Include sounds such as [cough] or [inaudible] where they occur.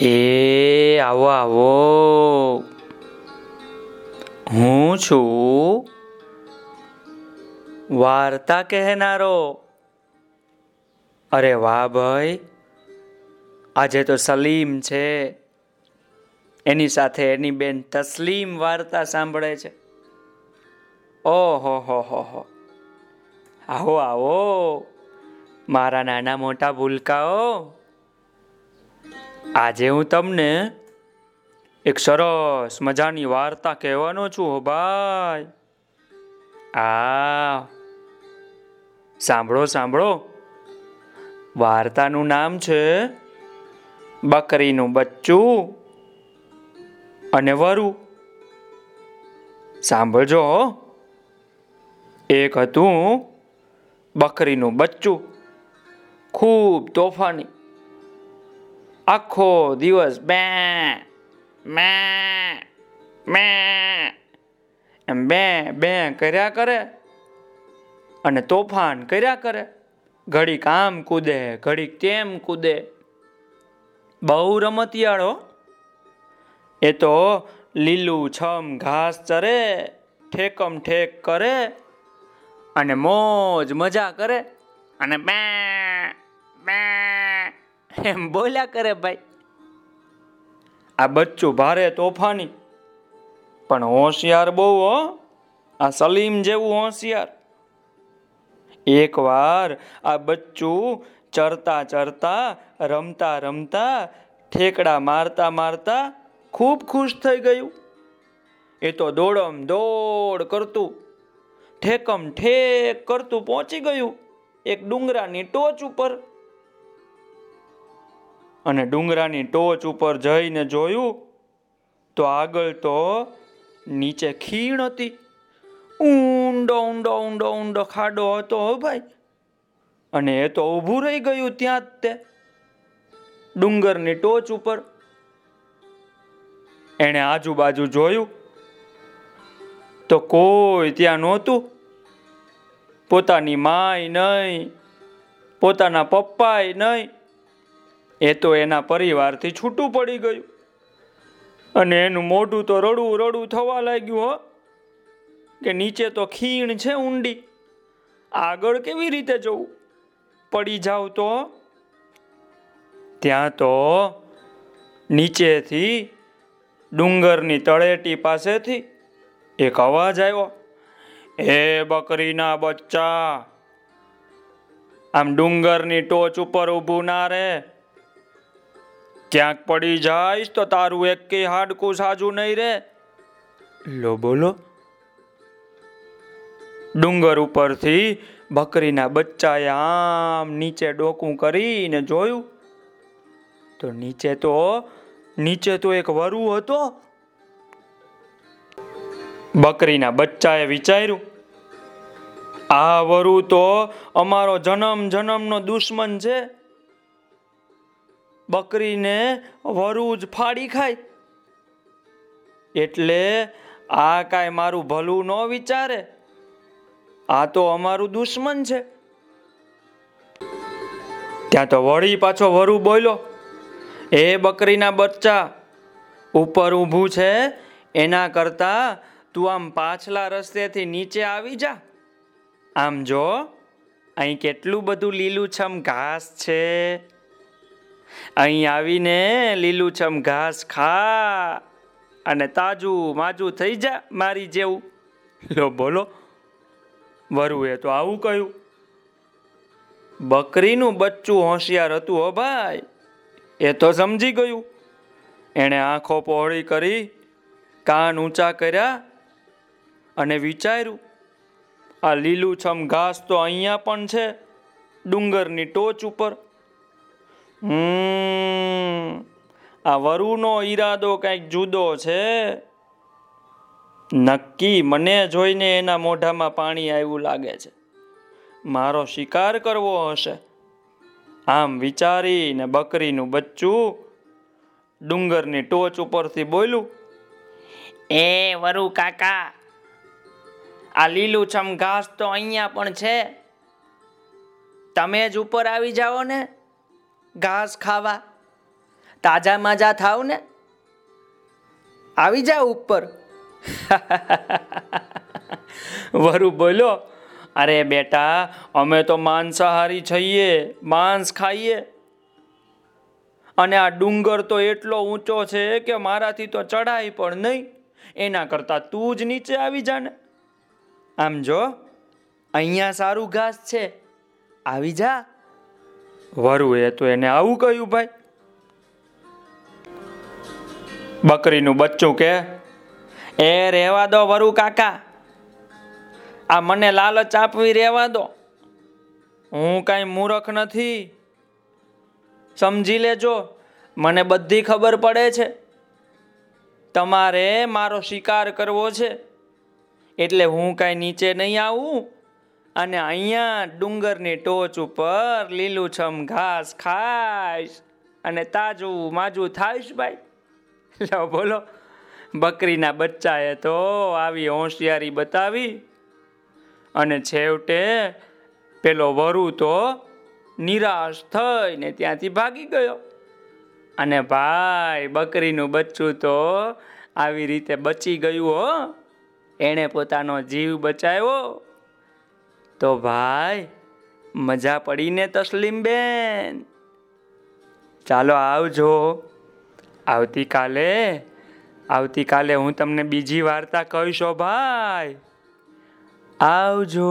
એ આવો આવો. હું છું વાર્તા કહેનારો. અરે વાહ ભાઈ, આજે તો સલીમ છે. એની સાથે એની બેન તસલીમ વાર્તા સાંભળે છે. ઓહો, હો હો હો. આવો આવો. મારા નાના મોટા ભૂલકાઓ. આજે હું તમને એક સરસ મજાની વાર્તા કહેવાનો છું, હો ભાઈ. આ સાંભળો સાંભળો. વાર્તાનું નામ છે બકરીનું બચ્ચું અને વરુ. સાંભળજો, હો. એક હતું બકરીનું બચ્ચું, ખૂબ તોફાની. આખો દિવસ બે મે મે એમ બે બે કર્યા કરે અને તોફાન કર્યા કરે. ઘડીક આમ કૂદે, ઘડીક તેમ કૂદે. બહુ રમતિયાળો એ તો લીલું છમ ઘાસ ચરે, ઠેકમ ઠેક કરે અને મોજ મજા કરે. અને બે બે એમ બોલ્યા કરે ભાઈ. આ બચ્ચું ભારે તોફાની. પણ હોશિયાર બહુ હો. આ સલીમ જેવું હોશિયાર. એકવાર આ બચ્ચું ચરતા ચરતા, રમતા રમતા, ઠેકડા મારતા મારતા ખૂબ ખુશ થઈ ગયું. એ તો દોડમ દોડ કરતું, ઠેકમ ઠેક કરતું પહોંચી ગયું એક ડુંગરાની ટોચ ઉપર. અને ડુંગરાની ટોચ ઉપર જઈને જોયું તો આગળ તો નીચે ખીણ હતી. ઊંડો ઊંડો ઊંડો ઊંડો ખાડો હતો હો ભાઈ. અને એ તો ઊભું રહી ગયું ત્યાં જ તે ડુંગરની ટોચ ઉપર. એણે આજુબાજુ જોયું તો કોઈ ત્યાં નહોતું. પોતાની માય નહીં, પોતાના પપ્પાય નહીં એ તો એના પરિવારથી છૂટું પડી ગયું. અને એનું મોઢું તો રડું રડું થવા લાગ્યું, હો. કે નીચે તો ખીણ છે ઊંડી. આગળ કેવી રીતે જવું? પડી જાવ તો? ત્યાં તો નીચેથી ડુંગરની તળેટી પાસેથી એક અવાજ આવ્યો એ બકરીના બચ્ચા, આમ ડુંગરની ટોચ ઉપર ઊભું ના રે. ક્યાંક પડી જાઈશ તો તારું એક હાડકું સાજું નહીં રે. લો, બોલો. ડુંગર ઉપરથી બકરીના બચ્ચાએ આમ નીચે ડોકું કરીને જોયું. તો નીચે તો નીચે તો એક વરુ હતો. બકરીના બચ્ચાએ વિચાર્યું, આ વરુ તો અમારો જન્મ જન્મનો દુશ્મન છે. બકરીને વરુ જ ફાડી ખાય. એટલે આ કાંઈ મારું ભલું ન વિચારે. આ તો અમારું દુશ્મન છે. ત્યાં તો વળી પાછો વરુ બોલ્યો, એ બકરીના બચ્ચા, ઉપર ઊભું છે, એના કરતા તું આમ પાછલા રસ્તેથી નીચે આવી જા. આમ જો, અહીં કેટલું બધું લીલુંછમ ઘાસ છે. અહીં આવીને લીલુંછમ ઘાસ ખા અને તાજું માજું થઈ જા મારી જેવું. લો, બોલો. વરુએ તો આવું કહ્યું. બકરીનું બચ્ચું હોશિયાર હતું હો ભાઈ. એ તો સમજી ગયું. એણે આંખો પહોળી કરી, કાન ઊંચા કર્યા અને વિચાર્યું, આ લીલુંછમ ઘાસ તો અહીંયા પણ છે, ડુંગરની ટોચ ઉપર. હમ. આ વરુનો ઈરાદો કંઈક જુદો છે. નક્કી મને જોઈને એના મોઢામાં પાણી આવ્યું લાગે છે. મારો શિકાર કરવો હશે. આમ વિચારીને બકરીનું બચ્ચું ડુંગરની ટોચ ઉપરથી બોલ્યું, એ વરુ કાકા, આ લીલુંછમ ઘાસ તો અહીંયા પણ છે. તમે જ ઉપર આવી જાઓ ને ઘાસ ખાવા. તાજા માજા થાવ ને. આવી જા ઉપર. [laughs] વરુ બોલો, અરે બેટા, અમે તો માંસાહારી છીએ, માંસ ખાઈએ. અને આ ડુંગર તો એટલો ઊંચો છે કે મારાથી તો ચડાય પણ નહીં. એના કરતાં તું જ નીચે આવી જા ને. આમ જો, અહીંયા સારું ઘાસ છે. આવી જા. વરુએ તો એને આવું કહ્યું ભાઈ. બકરીનું બચ્ચું કે, એ રહેવા દો વરુ કાકા. આ મને લાલચ આપવી રહેવા દો. હું કાંઈ મૂરખ નથી. સમજી લેજો, મને બધી ખબર પડે છે. તમારે મારો શિકાર કરવો છે. એટલે હું કાંઈ નીચે નહીં આવું. અને અહીંયા ડુંગરની ટોચ ઉપર લીલુંછમ ઘાસ ખાઈશ. અને તાજું માજું થાઈશ ભાઈ. લો બોલો. બકરીના બચ્ચાએ તો આવી હોશિયારી બતાવી. અને છેવટે પેલો વરુ તો નિરાશ થઈને ત્યાંથી ભાગી ગયો. અને ભાઈ, બકરીનું બચ્ચું તો આવી રીતે બચી ગયું હો. એણે પોતાનો જીવ બચાવ્યો. તો ભાઈ, મજા પડીને તસલીમ બેન. ચાલો આવજો. આવતીકાલે આવતીકાલે હું તમને બીજી વાર્તા કહીશો ભાઈ. આવજો.